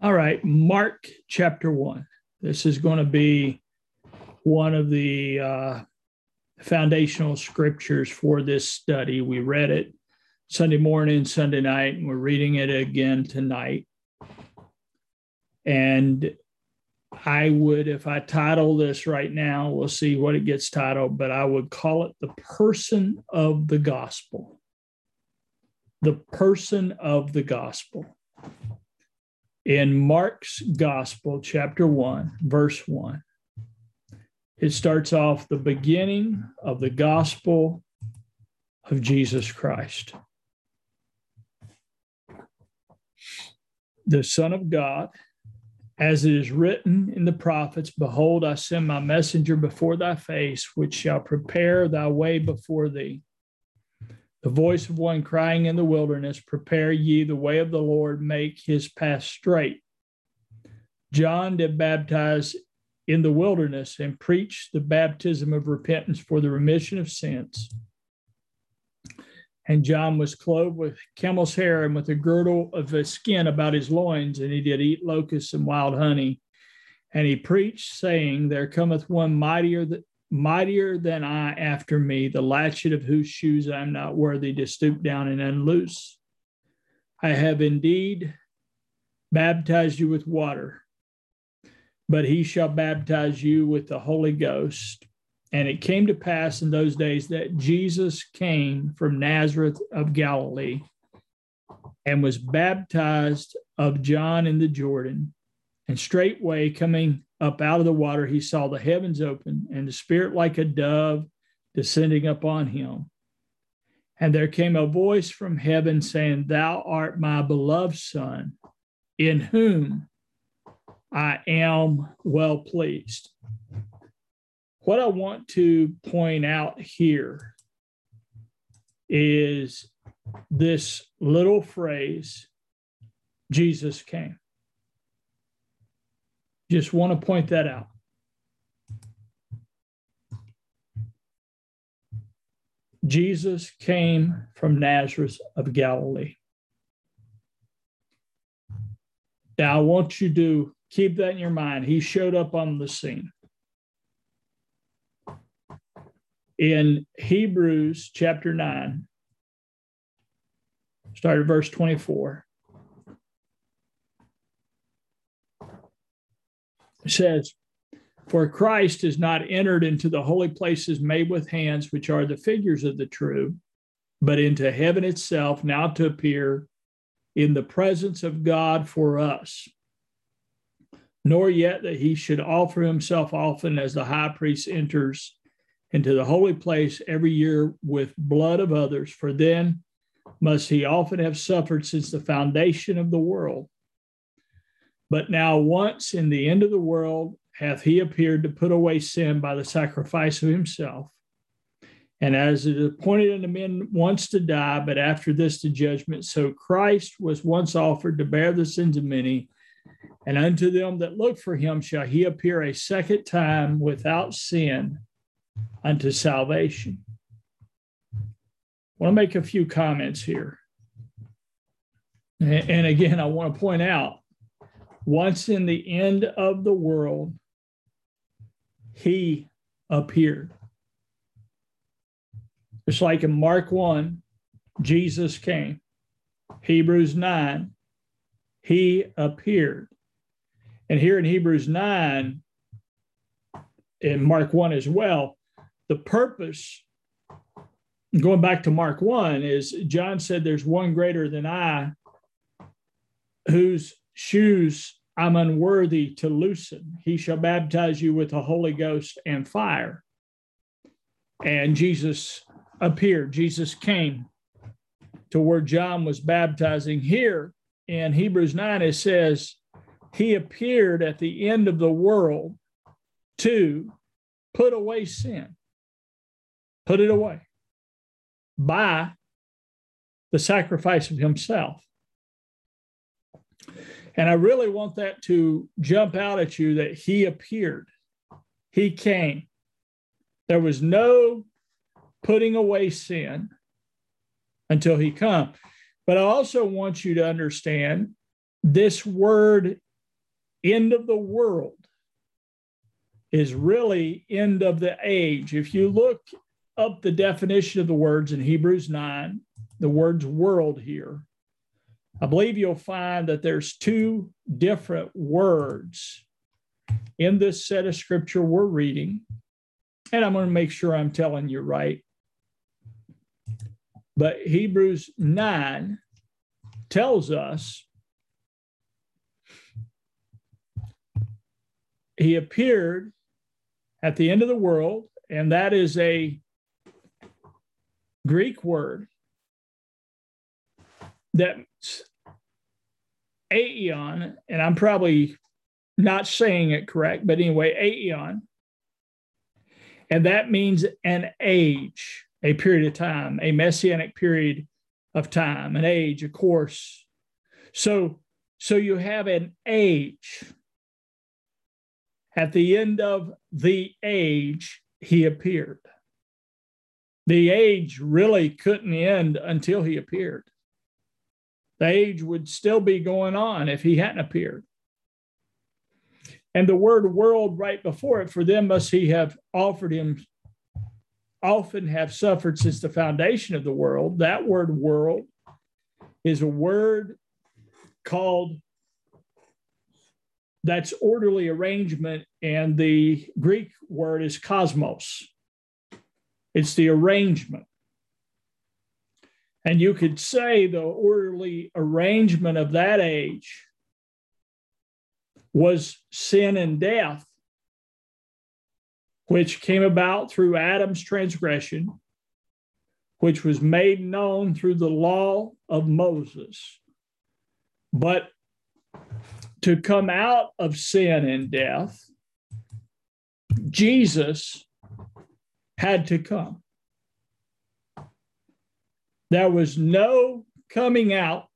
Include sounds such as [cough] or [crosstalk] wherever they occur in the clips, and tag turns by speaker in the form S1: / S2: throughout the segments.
S1: All right, Mark chapter one. This is going to be one of the uh, foundational scriptures for this study. We read it Sunday morning, Sunday night, and we're reading it again tonight. And I would, if I title this right now, we'll see what it gets titled, but I would call it the person of the gospel. The person of the gospel in Mark's Gospel, chapter 1, verse 1. It starts off the beginning of the gospel of Jesus Christ, the Son of God. As it is written in the prophets, Behold, I send my messenger before thy face, which shall prepare thy way before thee the voice of one crying in the wilderness, Prepare ye the way of the Lord, make his path straight. John did baptize in the wilderness and preach the baptism of repentance for the remission of sins. And John was clothed with camel's hair and with a girdle of a skin about his loins, and he did eat locusts and wild honey. And he preached, saying, There cometh one mightier mightier than I after me, the latchet of whose shoes I am not worthy to stoop down and unloose. I have indeed baptized you with water, but he shall baptize you with the Holy Ghost. And it came to pass in those days that Jesus came from Nazareth of Galilee and was baptized of John in the Jordan. And straightway coming up out of the water, he saw the heavens open and the Spirit like a dove descending upon him. And there came a voice from heaven saying, Thou art my beloved Son, in whom I am well pleased. What I want to point out here is this little phrase Jesus came. Just want to point that out. Jesus came from Nazareth of Galilee. Now, I want you to keep that in your mind. He showed up on the scene. In Hebrews chapter 9, start at verse 24. Says, For Christ has not entered into the holy places made with hands, which are the figures of the true, but into heaven itself, now to appear in the presence of God for us. Nor yet that he should offer himself often as the high priest enters into the holy place every year with blood of others, for then must he often have suffered since the foundation of the world. But now, once in the end of the world, hath he appeared to put away sin by the sacrifice of himself. And as it is appointed unto men once to die, but after this to judgment, so Christ was once offered to bear the sins of many. And unto them that look for him shall he appear a second time without sin unto salvation. I want to make a few comments here. And again, I want to point out once in the end of the world, he appeared. It's like in Mark 1, Jesus came. Hebrews 9, he appeared. And here in Hebrews 9, in Mark 1 as well, the purpose, going back to Mark 1, is John said, There's one greater than I whose shoes I'm unworthy to loosen. He shall baptize you with the Holy Ghost and fire. And Jesus appeared, Jesus came to where John was baptizing. Here in Hebrews 9, it says, He appeared at the end of the world to put away sin, put it away by the sacrifice of Himself. And I really want that to jump out at you that he appeared, he came. There was no putting away sin until he come. But I also want you to understand this word end of the world is really end of the age. If you look up the definition of the words in Hebrews 9, the words world here, I believe you'll find that there's two different words in this set of scripture we're reading. And I'm going to make sure I'm telling you right. But Hebrews 9 tells us he appeared at the end of the world, and that is a Greek word that's aeon, and I'm probably not saying it correct, but anyway, aeon. And that means an age, a period of time, a messianic period of time, an age, a course. So, so you have an age. At the end of the age, he appeared. The age really couldn't end until he appeared. The age would still be going on if he hadn't appeared. And the word world right before it, for them must he have offered him, often have suffered since the foundation of the world. That word world is a word called that's orderly arrangement, and the Greek word is cosmos. It's the arrangement. And you could say the orderly arrangement of that age was sin and death, which came about through Adam's transgression, which was made known through the law of Moses. But to come out of sin and death, Jesus had to come. There was no coming out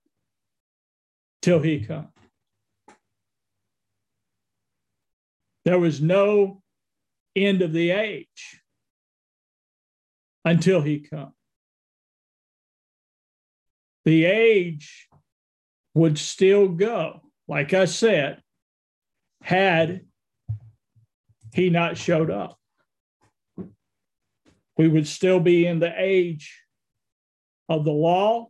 S1: till he come. There was no end of the age until he come. The age would still go, like I said, had he not showed up. We would still be in the age of the law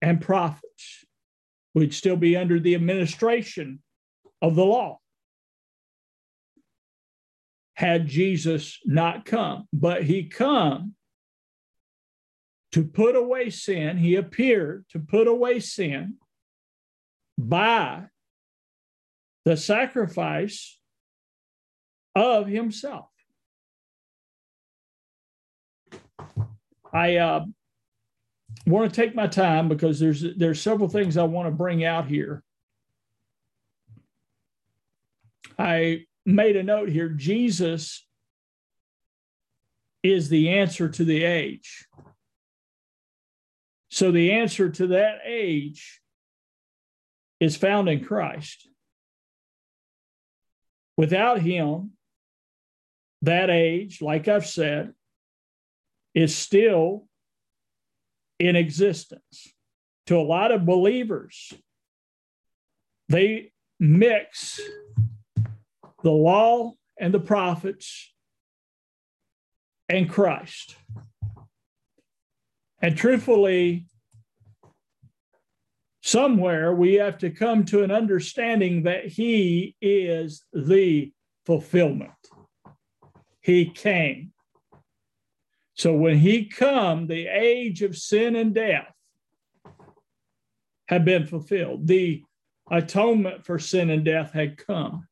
S1: and prophets. We'd still be under the administration of the law had Jesus not come, but he come to put away sin. He appeared to put away sin by the sacrifice of himself. I uh, want to take my time because there's there's several things I want to bring out here. I made a note here. Jesus is the answer to the age. So the answer to that age is found in Christ. Without him, that age, like I've said, is still in existence. To a lot of believers, they mix the law and the prophets and Christ. And truthfully, somewhere we have to come to an understanding that He is the fulfillment. He came. So when he come, the age of sin and death had been fulfilled. The atonement for sin and death had come.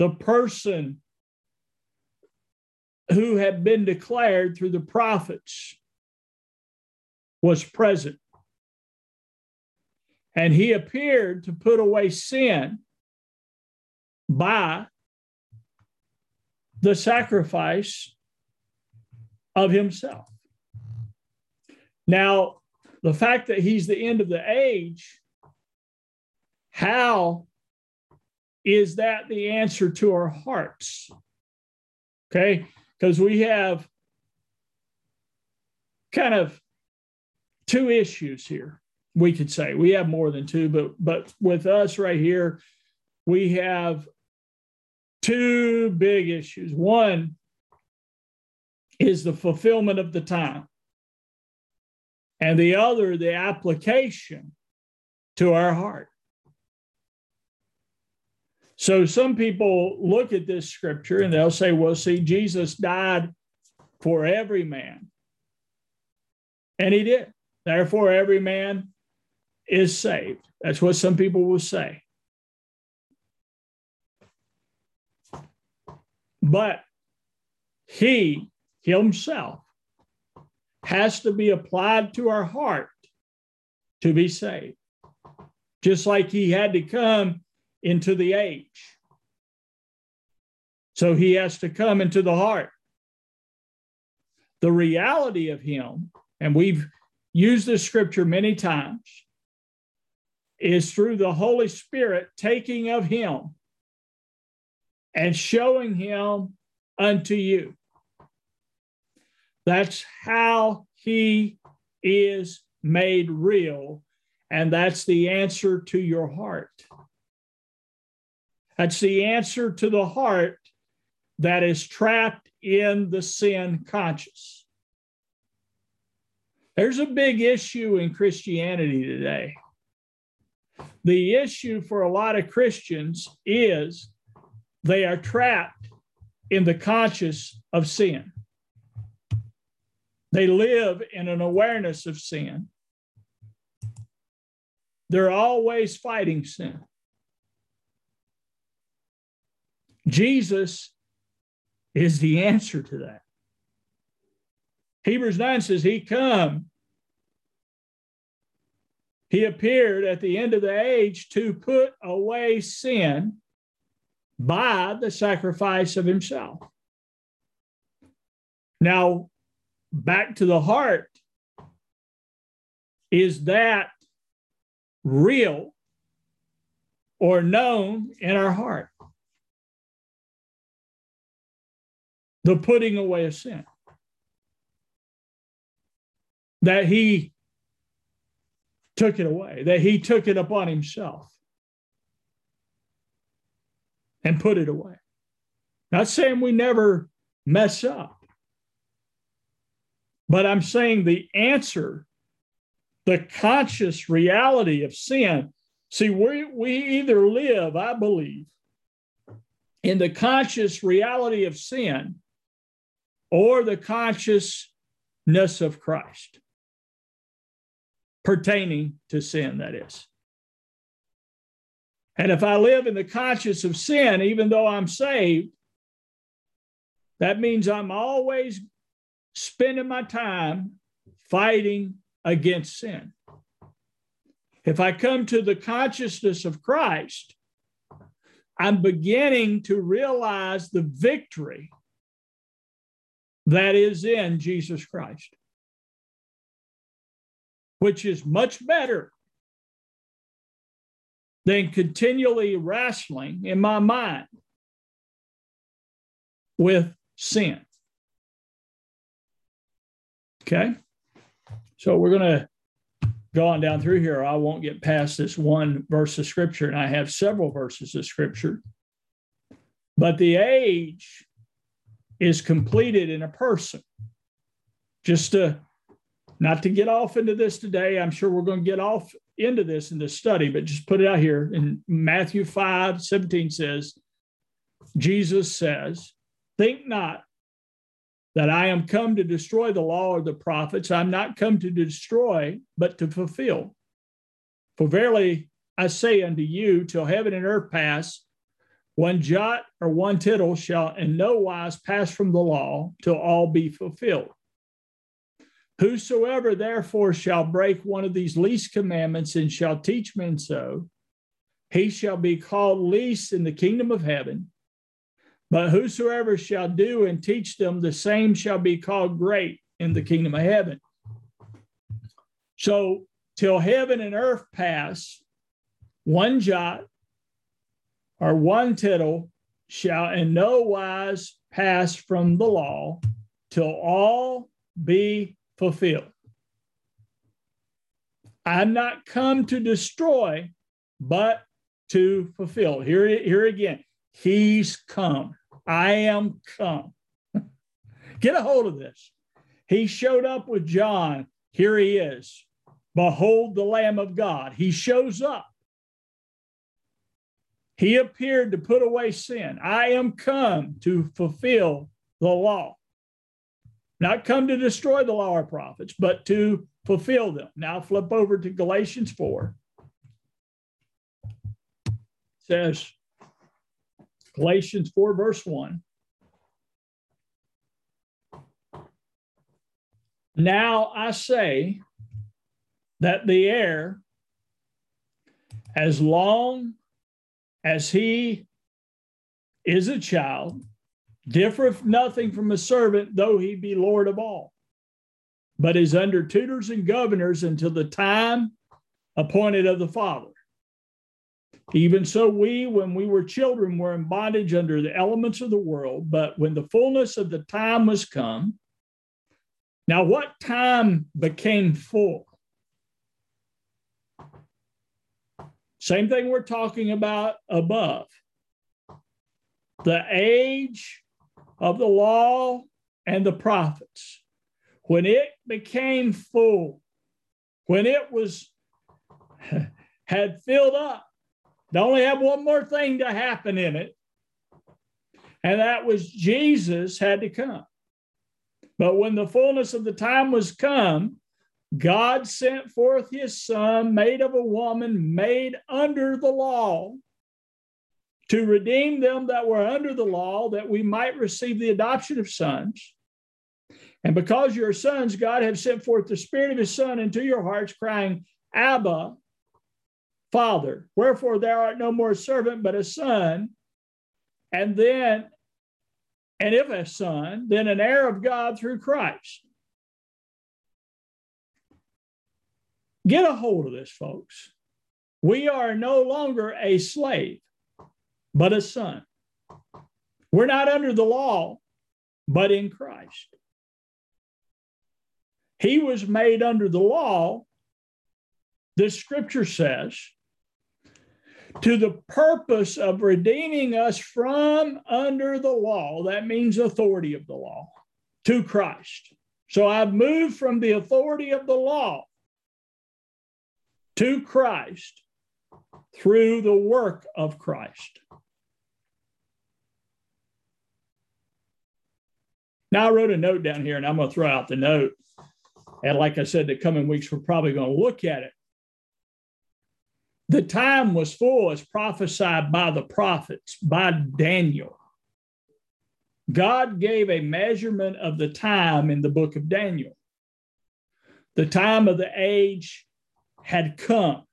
S1: The person who had been declared through the prophets was present. And he appeared to put away sin by the sacrifice of himself. Now, the fact that he's the end of the age, how is that the answer to our hearts? Okay, because we have kind of two issues here. we could say we have more than two, but but with us right here, we have two big issues. One is the fulfillment of the time, and the other, the application to our heart. So some people look at this scripture and they'll say, well, see, Jesus died for every man. And he did. Therefore, every man is saved. That's what some people will say. But he himself has to be applied to our heart to be saved. Just like he had to come into the age. So he has to come into the heart. The reality of him, and we've used this scripture many times, is through the Holy Spirit taking of him and showing him unto you. That's how he is made real. And that's the answer to your heart. That's the answer to the heart that is trapped in the sin conscious. There's a big issue in Christianity today. The issue for a lot of Christians is they are trapped in the conscious of sin. They live in an awareness of sin. They're always fighting sin. Jesus is the answer to that. Hebrews 9 says, He come. He appeared at the end of the age to put away sin by the sacrifice of himself. Now, back to the heart. Is that real or known in our heart? the putting away of sin. That he took it away, that he took it upon himself and put it away. Not saying we never mess up, but I'm saying the answer, the conscious reality of sin. See, we, we either live, I believe, in the conscious reality of sin or the consciousness of Christ pertaining to sin, that is. And if I live in the conscience of sin, even though I'm saved, that means I'm always spending my time fighting against sin. If I come to the consciousness of Christ, I'm beginning to realize the victory that is in Jesus Christ, which is much better than continually wrestling in my mind with sin. Okay. So we're going to go on down through here. I won't get past this one verse of scripture, and I have several verses of scripture. But the age is completed in a person. Just to not to get off into this today, I'm sure we're going to get off into this in this study, but just put it out here. In Matthew 5 17 says, Jesus says, Think not that I am come to destroy the law or the prophets. I'm not come to destroy, but to fulfill. For verily I say unto you, till heaven and earth pass, one jot or one tittle shall in no wise pass from the law till all be fulfilled. Whosoever therefore shall break one of these least commandments and shall teach men so, he shall be called least in the kingdom of heaven. But whosoever shall do and teach them, the same shall be called great in the kingdom of heaven. So, till heaven and earth pass, one jot or one tittle shall in no wise pass from the law till all be fulfilled. I'm not come to destroy, but to fulfill. Here, here again, he's come. I am come. [laughs] Get a hold of this. He showed up with John. Here he is. Behold the Lamb of God. He shows up. He appeared to put away sin. I am come to fulfill the law. Not come to destroy the law or prophets, but to fulfill them. Now flip over to Galatians 4. It says Galatians 4, verse 1. Now I say that the heir, as long as he is a child, differeth nothing from a servant, though he be Lord of all, but is under tutors and governors until the time appointed of the Father. Even so, we, when we were children, were in bondage under the elements of the world, but when the fullness of the time was come, now what time became full? Same thing we're talking about above. The age of the law and the prophets, when it became full, when it was [laughs] had filled up, only had one more thing to happen in it, and that was Jesus had to come. But when the fullness of the time was come, God sent forth his son, made of a woman, made under the law, to redeem them that were under the law, that we might receive the adoption of sons. And because you're sons, God has sent forth the Spirit of his Son into your hearts, crying, Abba, Father. Wherefore thou art no more servant, but a son. And then, and if a son, then an heir of God through Christ. Get a hold of this, folks. We are no longer a slave, but a son. We're not under the law, but in Christ. He was made under the law, the scripture says, to the purpose of redeeming us from under the law. That means authority of the law to Christ. So I've moved from the authority of the law to Christ through the work of Christ. Now, I wrote a note down here, and I'm going to throw out the note. And like I said, the coming weeks, we're probably going to look at it. The time was full as prophesied by the prophets, by Daniel. God gave a measurement of the time in the book of Daniel. The time of the age had come.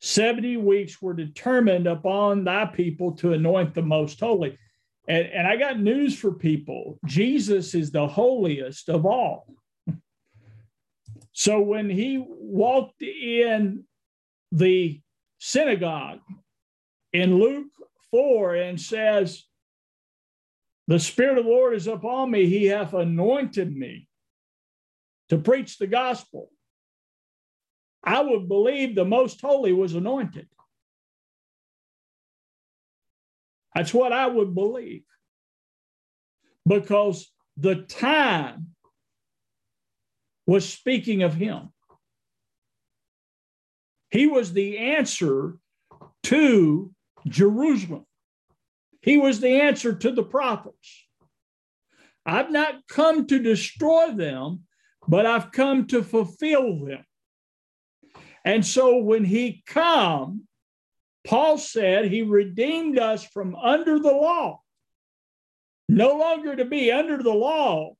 S1: 70 weeks were determined upon thy people to anoint the most holy. And, and I got news for people Jesus is the holiest of all. [laughs] So when he walked in the synagogue in Luke 4 and says, The Spirit of the Lord is upon me, he hath anointed me to preach the gospel. I would believe the most holy was anointed. That's what I would believe. Because the time was speaking of him. He was the answer to Jerusalem. He was the answer to the prophets. I've not come to destroy them, but I've come to fulfill them. And so when he come, Paul said he redeemed us from under the law, no longer to be under the law,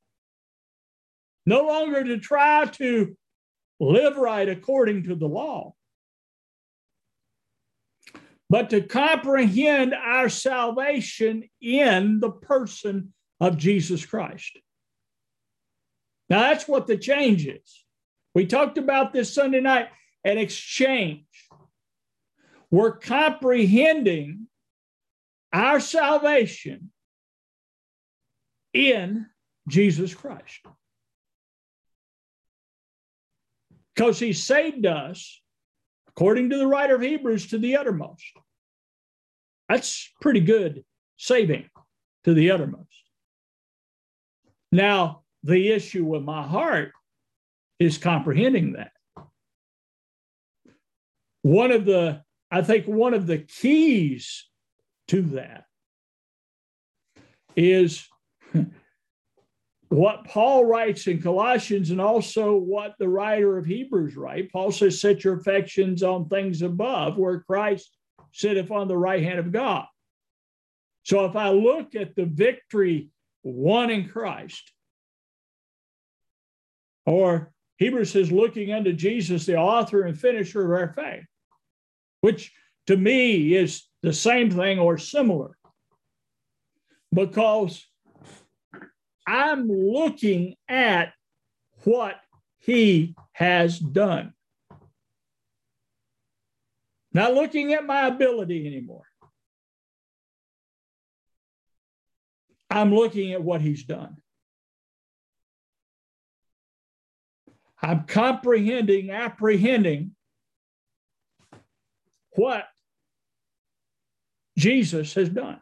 S1: no longer to try to live right according to the law, but to comprehend our salvation in the person of Jesus Christ. Now, that's what the change is. We talked about this Sunday night an exchange. We're comprehending our salvation in Jesus Christ. because he saved us, according to the writer of Hebrews, to the uttermost. That's pretty good saving to the uttermost. Now, the issue with my heart is comprehending that. One of the, I think, one of the keys to that is what Paul writes in Colossians and also what the writer of Hebrews write. Paul says, Set your affections on things above, where Christ sitteth on the right hand of God. So if I look at the victory won in Christ, or Hebrews says, looking unto Jesus, the author and finisher of our faith, which to me is the same thing or similar. Because I'm looking at what he has done. Not looking at my ability anymore. I'm looking at what he's done. I'm comprehending, apprehending what Jesus has done.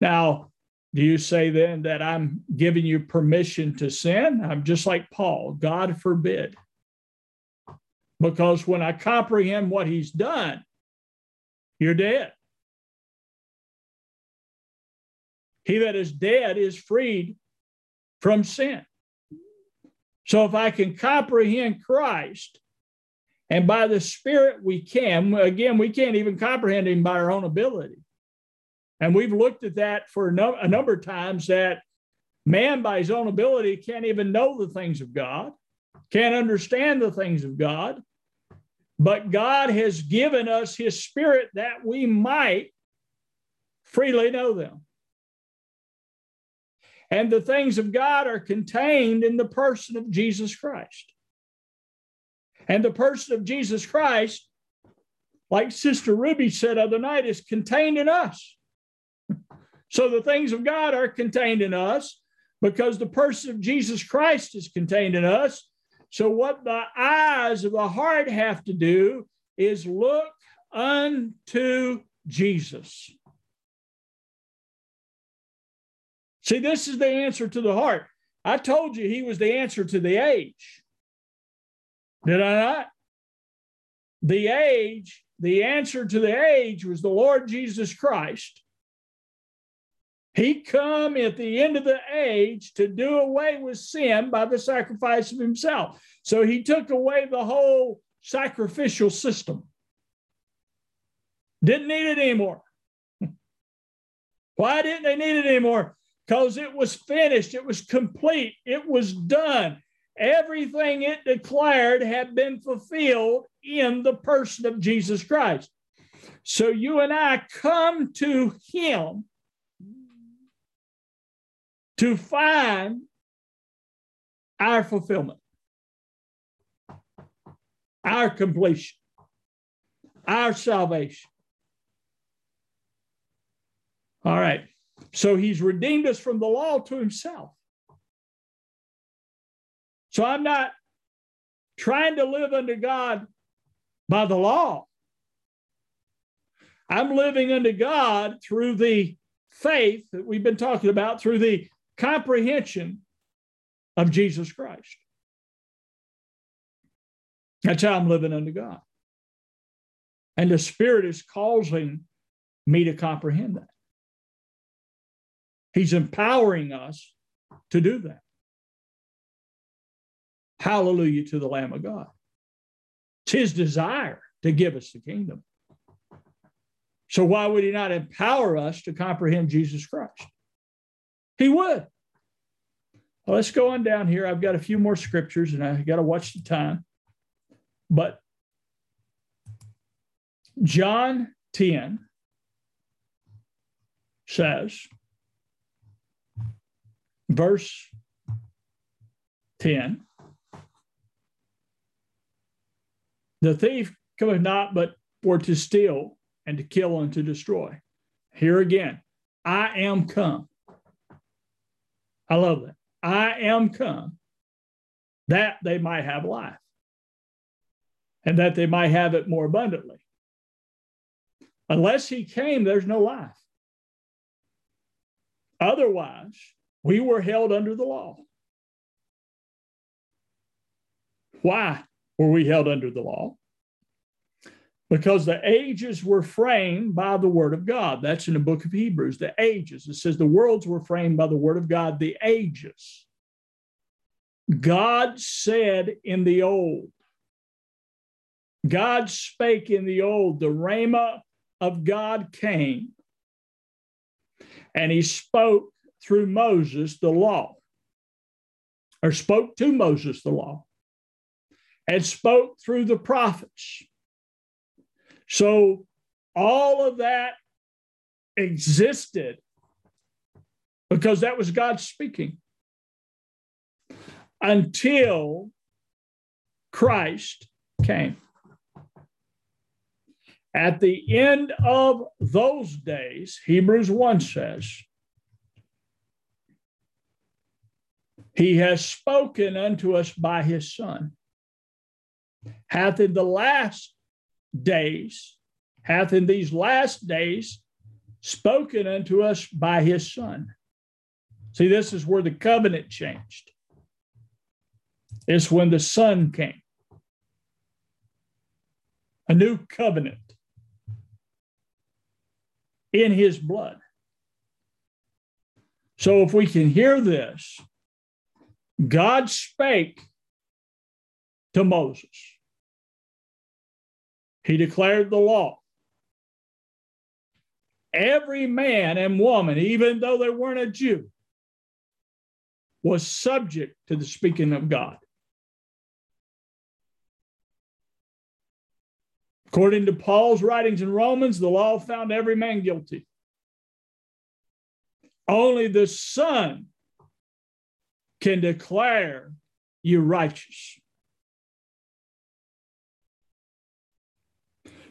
S1: Now, do you say then that I'm giving you permission to sin? I'm just like Paul, God forbid. Because when I comprehend what he's done, you're dead. He that is dead is freed from sin. So if I can comprehend Christ, and by the Spirit we can, again, we can't even comprehend him by our own ability. And we've looked at that for a, no, a number of times that man, by his own ability, can't even know the things of God, can't understand the things of God. But God has given us his Spirit that we might freely know them. And the things of God are contained in the person of Jesus Christ. And the person of Jesus Christ, like Sister Ruby said other night, is contained in us. So the things of God are contained in us because the person of Jesus Christ is contained in us. So what the eyes of the heart have to do is look unto Jesus. See, this is the answer to the heart. I told you he was the answer to the age. Did I not? The age, the answer to the age was the Lord Jesus Christ. He come at the end of the age to do away with sin by the sacrifice of himself. So he took away the whole sacrificial system. Didn't need it anymore. Why didn't they need it anymore? because it was finished, it was complete, it was done. Everything it declared had been fulfilled in the person of Jesus Christ. So you and I come to Him to find our fulfillment, our completion, our salvation. All right. So he's redeemed us from the law to himself. So I'm not trying to live under God by the law. I'm living under God through the faith that we've been talking about, through the comprehension of Jesus Christ. That's how I'm living under God. And the Spirit is causing me to comprehend that. He's empowering us to do that. Hallelujah to the Lamb of God. It's his desire to give us the kingdom. So why would he not empower us to comprehend Jesus Christ? He would. Well, let's go on down here. I've got a few more scriptures and I got to watch the time. But John 10 says, verse 10 The thief cometh not but for to steal and to kill and to destroy. Here again, I am come. I love that. I am come that they might have life and that they might have it more abundantly. Unless he came, there's no life. Otherwise, we were held under the law. Why were we held under the law? Because the ages were framed by the word of God. That's in the book of Hebrews, the ages. It says the worlds were framed by the word of God, the ages. God said in the old, God spake in the old, the Rhema of God came, and he spoke through Moses the law, or spoke to Moses the law, and spoke through the prophets. So all of that existed because that was God speaking until Christ came. At the end of those days, Hebrews 1 says, He has spoken unto us by his Son, hath in the last days, hath in these last days spoken unto us by his Son. See, this is where the covenant changed. It's when the Son came. A new covenant in his blood. So if we can hear this, God spake to Moses. He declared the law. Every man and woman, even though they weren't a Jew, was subject to the speaking of God. According to Paul's writings in Romans, the law found every man guilty. Only the Son can declare you righteous.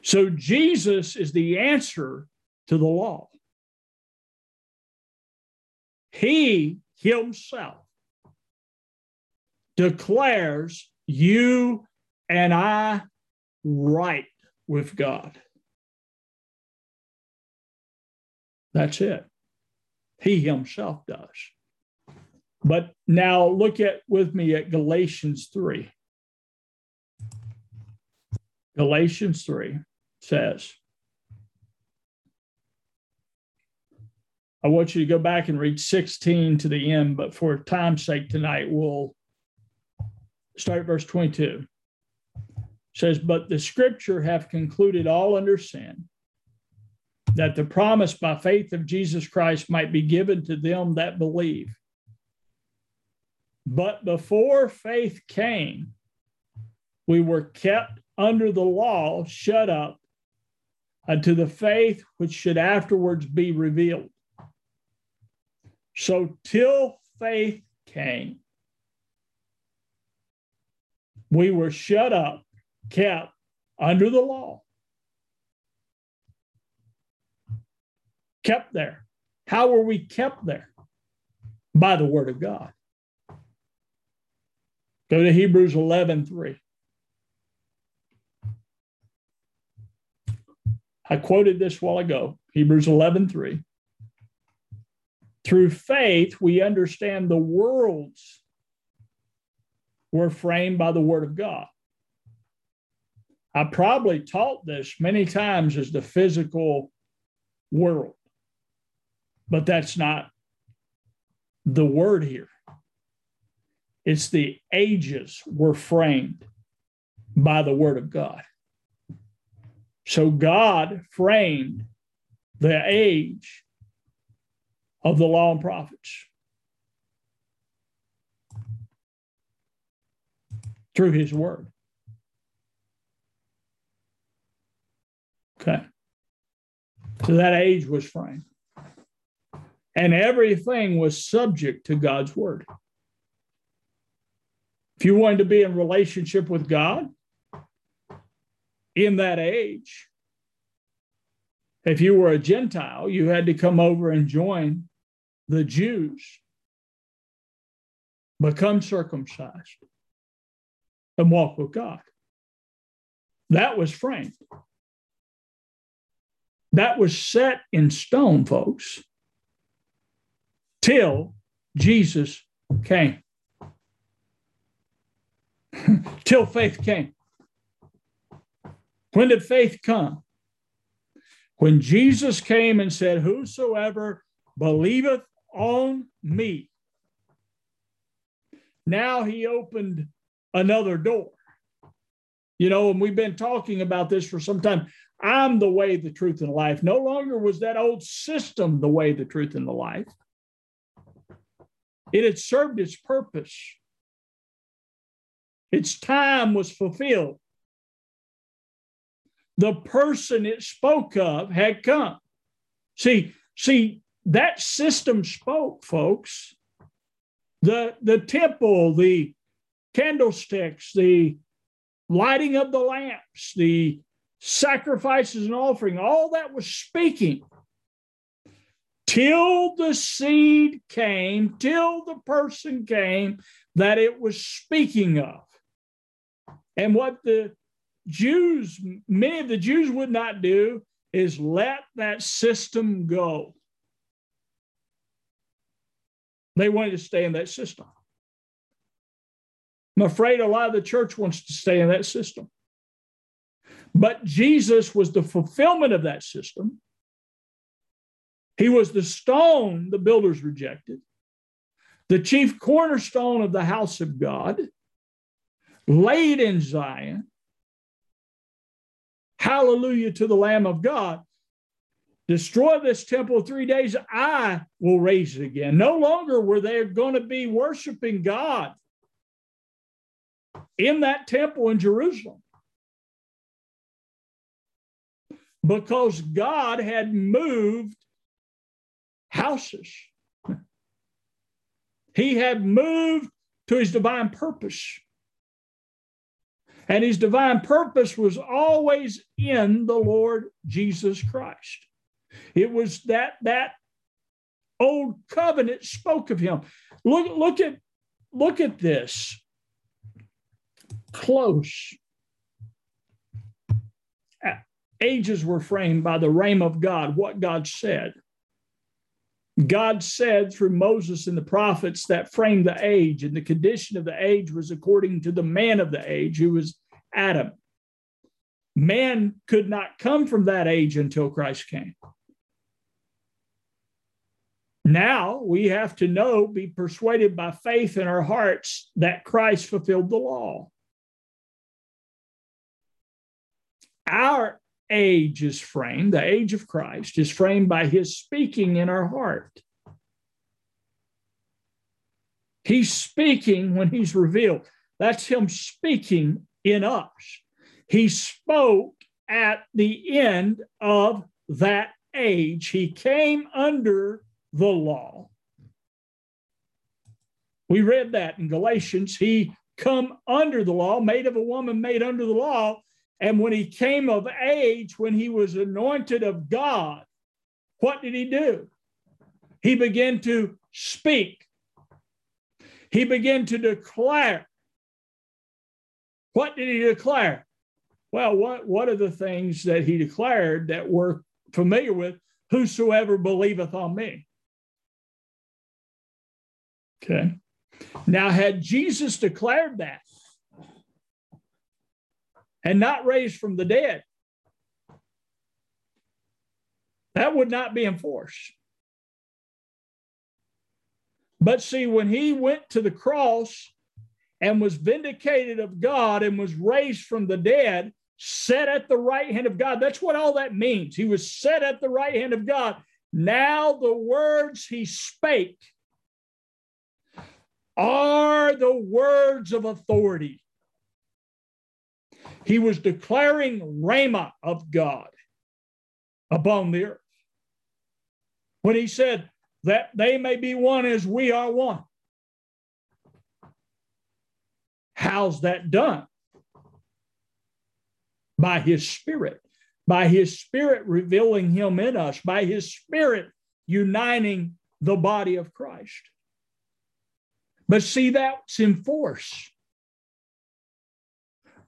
S1: So Jesus is the answer to the law. He himself declares you and I right with God. That's it. He himself does. But now look at with me at Galatians 3. Galatians 3 says, I want you to go back and read 16 to the end, but for time's sake tonight, we'll start verse 22 says, But the scripture have concluded all under sin, that the promise by faith of Jesus Christ might be given to them that believe. But before faith came, we were kept under the law, shut up unto the faith which should afterwards be revealed. So, till faith came, we were shut up kept under the law. Kept there. How were we kept there? By the word of God. Go to Hebrews 11 3. I quoted this while ago, Hebrews 11 3. Through faith, we understand the worlds were framed by the word of God. I probably taught this many times as the physical world, but that's not the word here. It's the ages were framed by the word of God. So God framed the age of the law and prophets through his word. Okay. So that age was framed. And everything was subject to God's word. If you wanted to be in relationship with God in that age, if you were a Gentile, you had to come over and join the Jews, become circumcised, and walk with God. That was framed. That was set in stone, folks, till Jesus came. [laughs] till faith came. When did faith come? When Jesus came and said, Whosoever believeth on me. Now he opened another door. You know, and we've been talking about this for some time. I'm the way, the truth, and the life. No longer was that old system the way, the truth, and the life. It had served its purpose. Its time was fulfilled. The person it spoke of had come. See, see, that system spoke, folks. The, the temple, the candlesticks, the lighting of the lamps, the sacrifices and offering, all that was speaking. Till the seed came, till the person came that it was speaking of. And what the Jews, many of the Jews would not do is let that system go. They wanted to stay in that system. I'm afraid a lot of the church wants to stay in that system. But Jesus was the fulfillment of that system. He was the stone the builders rejected, the chief cornerstone of the house of God, laid in Zion. Hallelujah to the Lamb of God. Destroy this temple three days, I will raise it again. No longer were they going to be worshiping God in that temple in Jerusalem because God had moved houses. He had moved to his divine purpose. And his divine purpose was always in the Lord Jesus Christ. It was that that old covenant spoke of him. Look, look at look at this close. Ages were framed by the rhema of God, what God said. God said through Moses and the prophets that framed the age, and the condition of the age was according to the man of the age, who was Adam. Man could not come from that age until Christ came. Now we have to know, be persuaded by faith in our hearts that Christ fulfilled the law. Our age is framed, the age of Christ is framed by his speaking in our heart. He's speaking when he's revealed. That's him speaking in us. He spoke at the end of that age. He came under the law. We read that in Galatians. He come under the law, made of a woman, made under the law, and when he came of age, when he was anointed of God, what did he do? He began to speak. He began to declare. What did he declare? Well, what, what are the things that he declared that we're familiar with? Whosoever believeth on me. Okay. Now, had Jesus declared that, and not raised from the dead, that would not be enforced. But see, when he went to the cross and was vindicated of God and was raised from the dead, set at the right hand of God, that's what all that means. He was set at the right hand of God. Now the words he spake are the words of authority. He was declaring Rhema of God upon the earth. When he said that they may be one as we are one. How's that done? By his spirit, by his spirit revealing him in us, by his spirit uniting the body of Christ. But see, that's in force.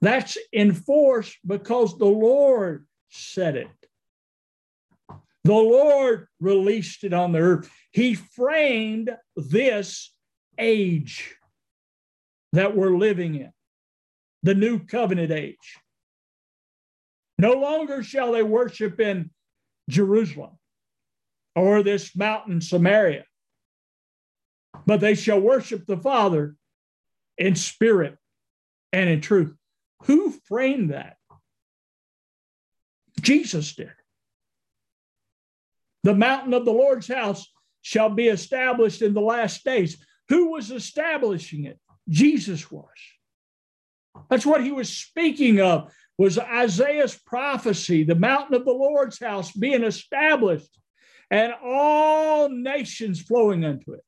S1: That's enforced because the Lord said it. The Lord released it on the earth. He framed this age that we're living in, the new covenant age. No longer shall they worship in Jerusalem or this mountain Samaria, but they shall worship the Father in spirit and in truth. Who framed that? Jesus did. The mountain of the Lord's house shall be established in the last days. Who was establishing it? Jesus was. That's what he was speaking of was Isaiah's prophecy, the mountain of the Lord's house being established and all nations flowing unto it.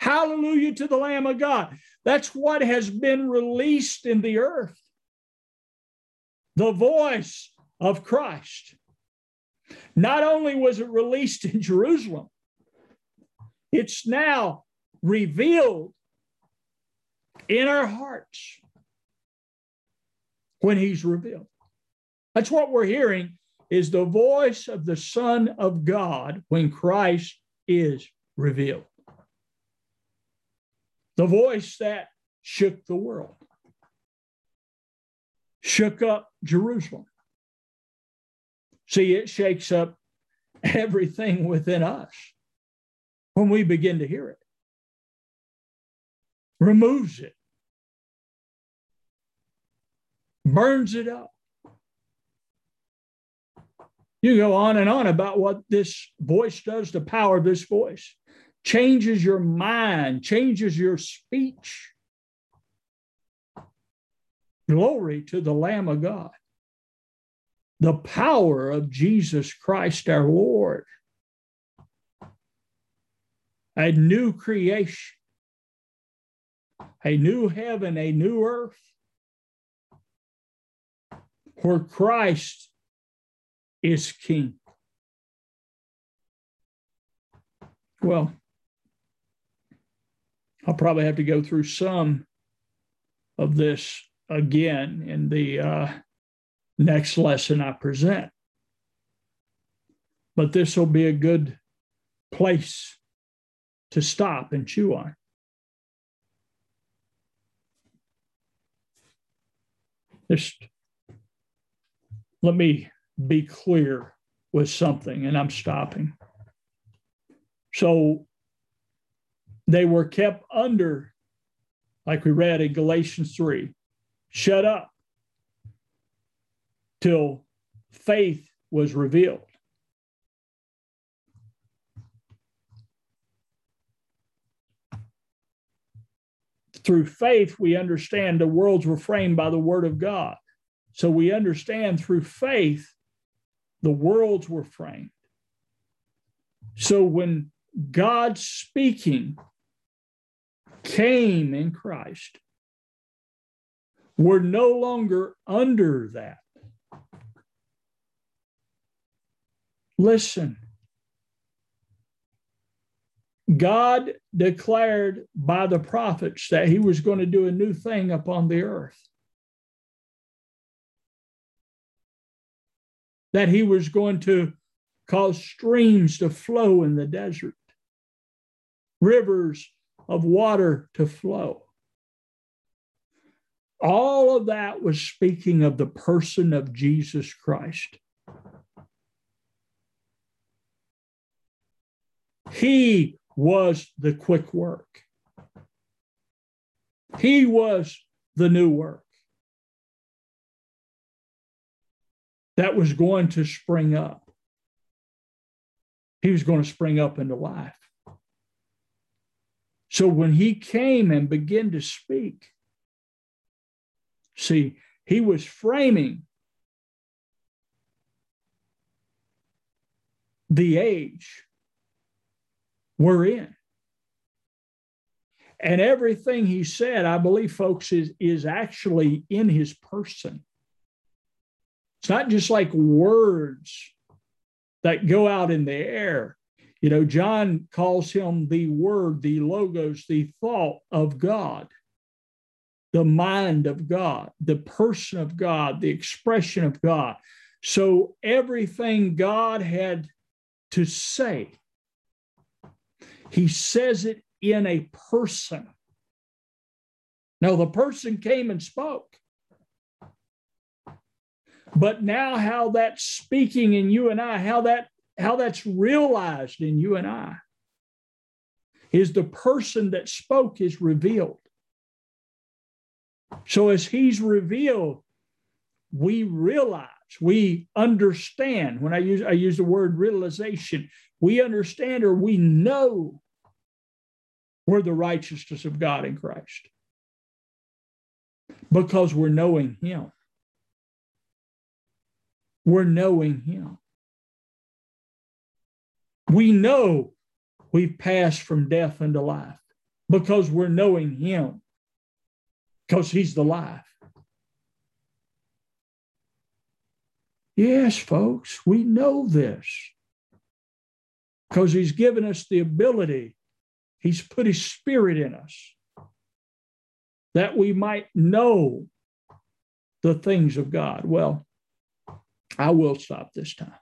S1: Hallelujah to the Lamb of God. That's what has been released in the earth. The voice of Christ. Not only was it released in Jerusalem, it's now revealed in our hearts when he's revealed. That's what we're hearing is the voice of the Son of God when Christ is revealed. The voice that shook the world, shook up Jerusalem. See, it shakes up everything within us when we begin to hear it, removes it, burns it up. You go on and on about what this voice does, the power of this voice changes your mind, changes your speech. Glory to the Lamb of God. The power of Jesus Christ our Lord. A new creation, a new heaven, a new earth where Christ is king. Well, I'll probably have to go through some of this again in the uh, next lesson I present. But this will be a good place to stop and chew on. Just let me be clear with something, and I'm stopping. So they were kept under, like we read in Galatians 3, shut up till faith was revealed. Through faith, we understand the worlds were framed by the word of God. So we understand through faith, the worlds were framed. So when God speaking came in Christ, we're no longer under that. Listen. God declared by the prophets that he was going to do a new thing upon the earth. That he was going to cause streams to flow in the desert, rivers of water to flow. All of that was speaking of the person of Jesus Christ. He was the quick work. He was the new work that was going to spring up. He was going to spring up into life. So when he came and began to speak, see, he was framing the age we're in. And everything he said, I believe, folks, is, is actually in his person. It's not just like words that go out in the air. You know, John calls him the word, the logos, the thought of God. the mind of God, the person of God, the expression of God. So everything God had to say, he says it in a person. Now, the person came and spoke. But now, how that's speaking in you and I, how that how that's realized in you and I, is the person that spoke is revealed. So as he's revealed, we realize, we understand. When I use I use the word realization, we understand or we know we're the righteousness of God in Christ because we're knowing Him. We're knowing Him. We know we've passed from death into life because we're knowing Him, because He's the life. Yes, folks, we know this because He's given us the ability, He's put His Spirit in us that we might know the things of God. Well, I will stop this time.